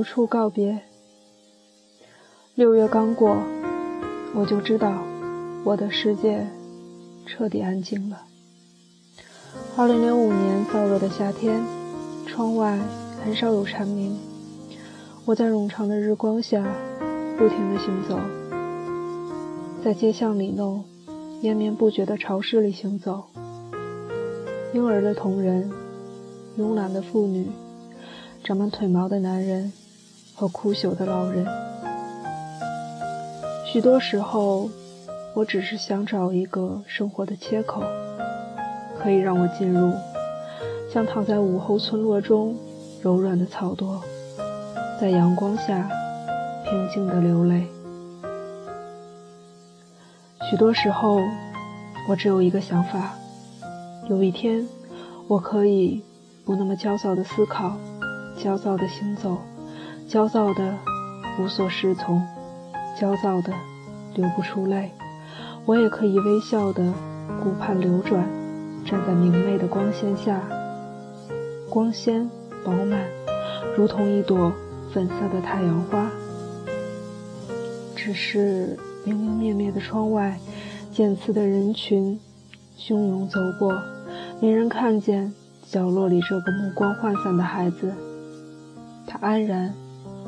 无处告别。六月刚过，我就知道我的世界彻底安静了。二零零五年燥热的夏天，窗外很少有蝉鸣。我在冗长的日光下不停地行走，在街巷里弄延绵不绝的潮湿里行走。婴儿的同人，慵懒的妇女，长满腿毛的男人。和枯朽的老人，许多时候，我只是想找一个生活的切口，可以让我进入，像躺在午后村落中柔软的草垛，在阳光下平静的流泪。许多时候，我只有一个想法：有一天，我可以不那么焦躁的思考，焦躁的行走。焦躁的无所适从，焦躁的流不出泪，我也可以微笑的顾盼流转，站在明媚的光线下，光鲜饱满，如同一朵粉色的太阳花。只是明明灭灭的窗外，渐次的人群汹涌走过，没人看见角落里这个目光涣散的孩子，他安然。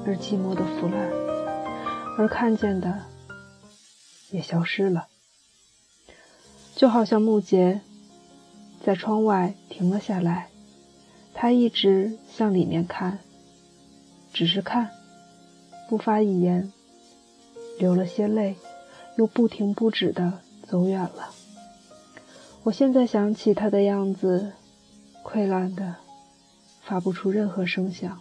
而寂寞的腐烂，而看见的也消失了，就好像木杰在窗外停了下来，他一直向里面看，只是看，不发一言，流了些泪，又不停不止的走远了。我现在想起他的样子，溃烂的，发不出任何声响。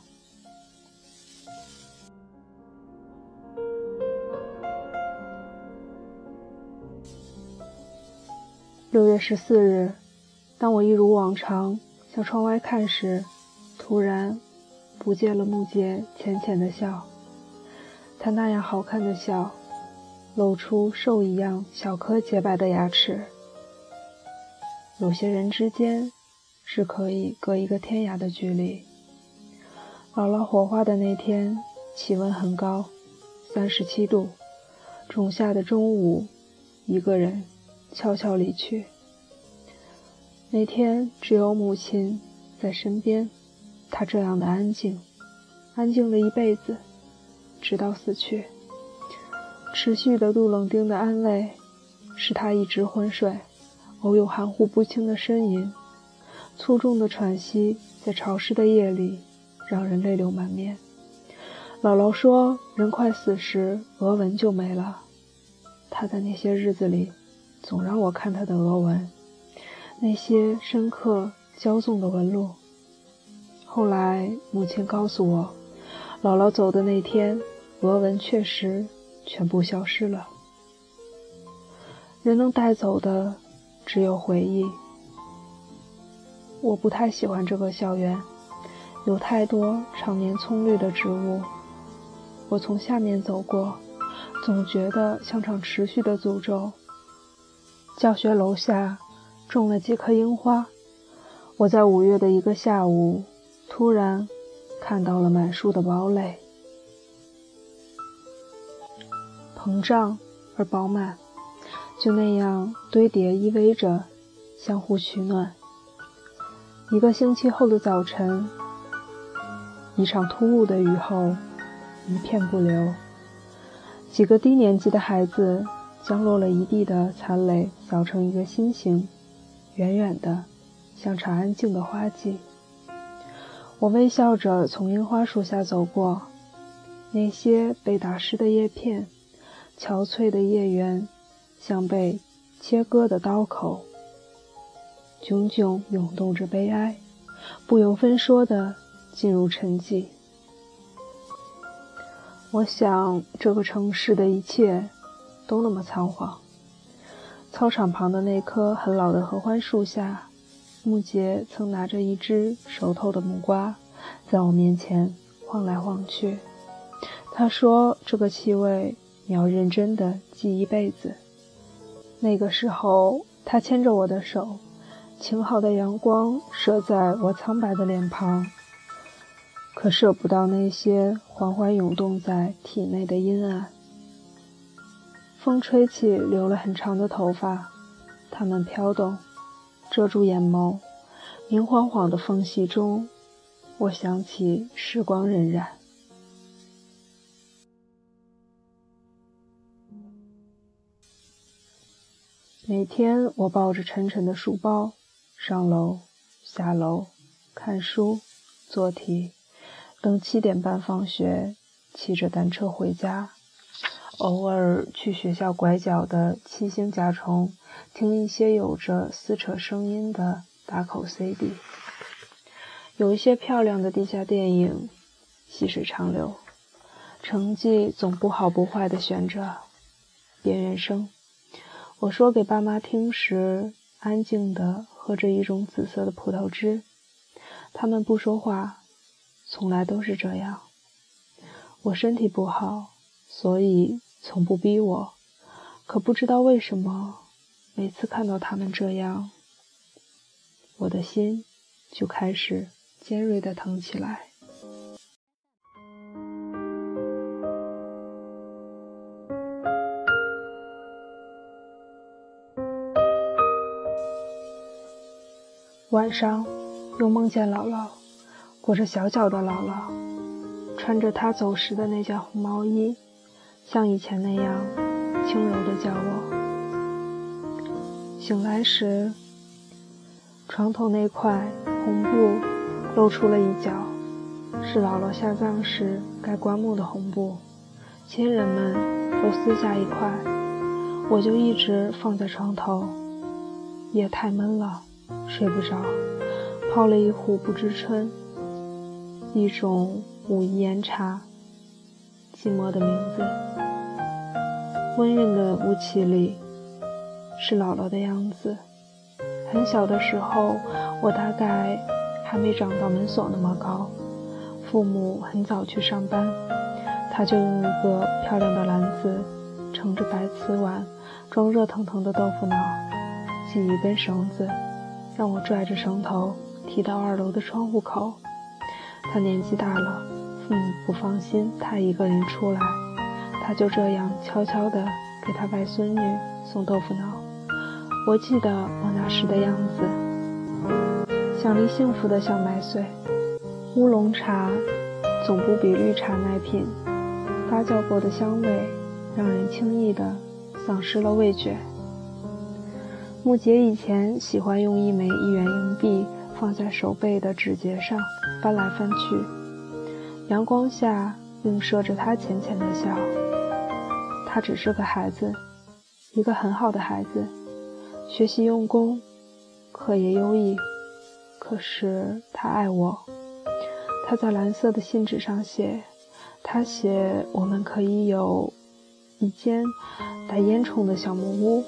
六月十四日，当我一如往常向窗外看时，突然不见了木杰浅浅的笑。他那样好看的笑，露出兽一样小颗洁白的牙齿。有些人之间是可以隔一个天涯的距离。姥姥火化的那天，气温很高，三十七度。仲夏的中午，一个人。悄悄离去。那天只有母亲在身边，她这样的安静，安静了一辈子，直到死去。持续的杜冷丁的安慰，使她一直昏睡，偶有含糊不清的呻吟，粗重的喘息，在潮湿的夜里让人泪流满面。姥姥说，人快死时，额纹就没了。她在那些日子里。总让我看他的额纹，那些深刻骄纵的纹路。后来母亲告诉我，姥姥走的那天，额纹确实全部消失了。人能带走的只有回忆。我不太喜欢这个校园，有太多常年葱绿的植物。我从下面走过，总觉得像场持续的诅咒。教学楼下种了几棵樱花，我在五月的一个下午，突然看到了满树的堡垒，膨胀而饱满，就那样堆叠依偎着，相互取暖。一个星期后的早晨，一场突兀的雨后，一片不留，几个低年级的孩子。将落了一地的残垒扫成一个心形，远远的，像场安静的花季。我微笑着从樱花树下走过，那些被打湿的叶片，憔悴的叶缘，像被切割的刀口，炯炯涌动着悲哀，不由分说的进入沉寂。我想，这个城市的一切。都那么仓皇。操场旁的那棵很老的合欢树下，木杰曾拿着一只熟透的木瓜，在我面前晃来晃去。他说：“这个气味你要认真的记一辈子。”那个时候，他牵着我的手，晴好的阳光射在我苍白的脸庞，可射不到那些缓缓涌动在体内的阴暗。风吹起，留了很长的头发，它们飘动，遮住眼眸。明晃晃的缝隙中，我想起时光荏苒。每天，我抱着沉沉的书包上楼、下楼，看书、做题，等七点半放学，骑着单车回家。偶尔去学校拐角的七星甲虫，听一些有着撕扯声音的打口 CD。有一些漂亮的地下电影，细水长流，成绩总不好不坏的悬着。边缘生。我说给爸妈听时，安静的喝着一种紫色的葡萄汁。他们不说话，从来都是这样。我身体不好，所以从不逼我。可不知道为什么，每次看到他们这样，我的心就开始尖锐的疼起来。晚上，又梦见姥姥，裹着小脚的姥姥，穿着她走时的那件红毛衣，像以前那样轻柔地叫我。醒来时，床头那块红布露出了一角，是姥姥下葬时盖棺木的红布，亲人们都撕下一块，我就一直放在床头。夜太闷了。睡不着，泡了一壶不知春，一种武夷岩茶。寂寞的名字，温润的雾气里，是姥姥的样子。很小的时候，我大概还没长到门锁那么高，父母很早去上班，他就用一个漂亮的篮子，盛着白瓷碗，装热腾腾的豆腐脑，系一根绳子。让我拽着绳头提到二楼的窗户口。他年纪大了，父母不放心他一个人出来，他就这样悄悄地给他外孙女送豆腐脑。我记得我那时的样子，像粒幸福的小麦穗。乌龙茶总不比绿茶耐品，发酵过的香味让人轻易地丧失了味觉。木杰以前喜欢用一枚一元硬币放在手背的指节上翻来翻去，阳光下映射着他浅浅的笑。他只是个孩子，一个很好的孩子，学习用功，课业优异。可是他爱我。他在蓝色的信纸上写：“他写我们可以有一间带烟囱的小木屋。”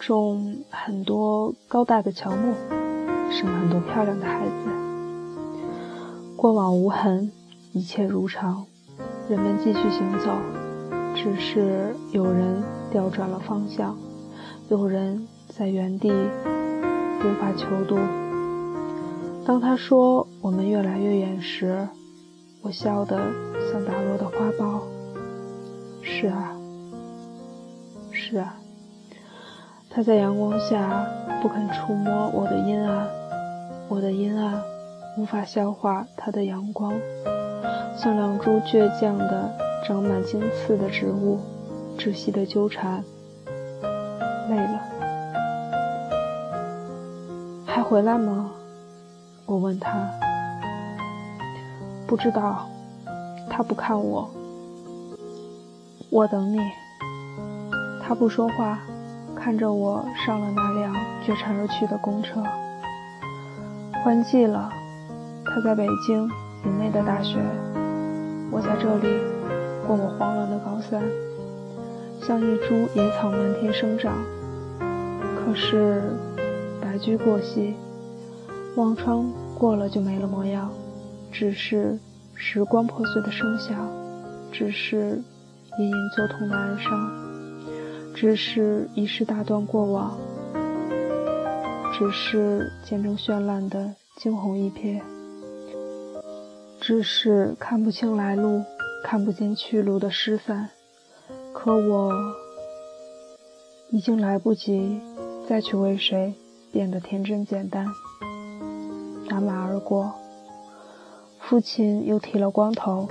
种很多高大的乔木，生很多漂亮的孩子。过往无痕，一切如常，人们继续行走，只是有人调转了方向，有人在原地无法求渡。当他说我们越来越远时，我笑得像打落的花苞。是啊，是啊。他在阳光下不肯触摸我的阴暗，我的阴暗无法消化他的阳光，像两株倔强的长满荆刺的植物，窒息的纠缠。累了，还回来吗？我问他。不知道。他不看我。我等你。他不说话。看着我上了那辆绝尘而去的公车，换季了。他在北京明媚的大学，我在这里过我荒凉的高三，像一株野草漫天生长。可是白驹过隙，忘川过了就没了模样，只是时光破碎的声响，只是隐隐作痛的哀伤。只是遗失大段过往，只是见证绚烂的惊鸿一瞥，只是看不清来路，看不见去路的失散。可我已经来不及再去为谁变得天真简单。打马而过，父亲又剃了光头，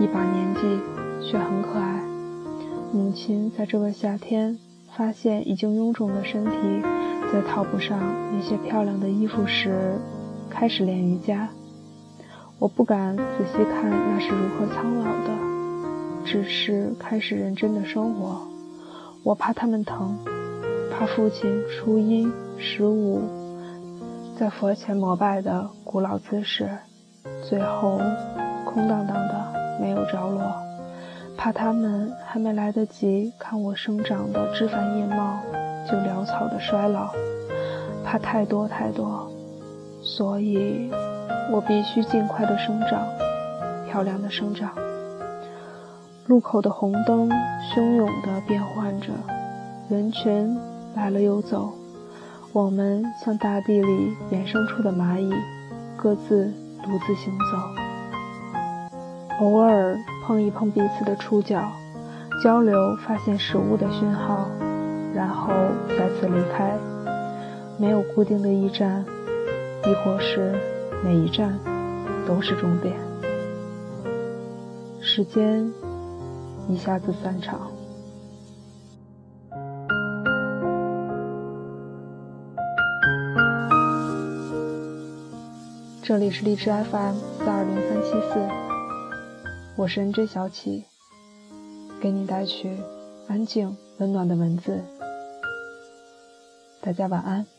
一把年纪却很可爱。母亲在这个夏天发现已经臃肿的身体再套不上那些漂亮的衣服时，开始练瑜伽。我不敢仔细看那是如何苍老的，只是开始认真的生活。我怕他们疼，怕父亲初一十五在佛前膜拜的古老姿势，最后空荡荡的没有着落；怕他们还没来得及看我生长的枝繁叶茂，就潦草的衰老；怕太多太多，所以。我必须尽快的生长，漂亮的生长。路口的红灯汹涌地变换着，人群来了又走。我们像大地里衍生出的蚂蚁，各自独自行走。偶尔碰一碰彼此的触角，交流发现食物的讯号，然后再次离开。没有固定的驿站，亦或是。每一站都是终点，时间一下子散场。这里是荔枝 FM 四二零三七四，我是 NJ 小启，给你带去安静温暖的文字。大家晚安。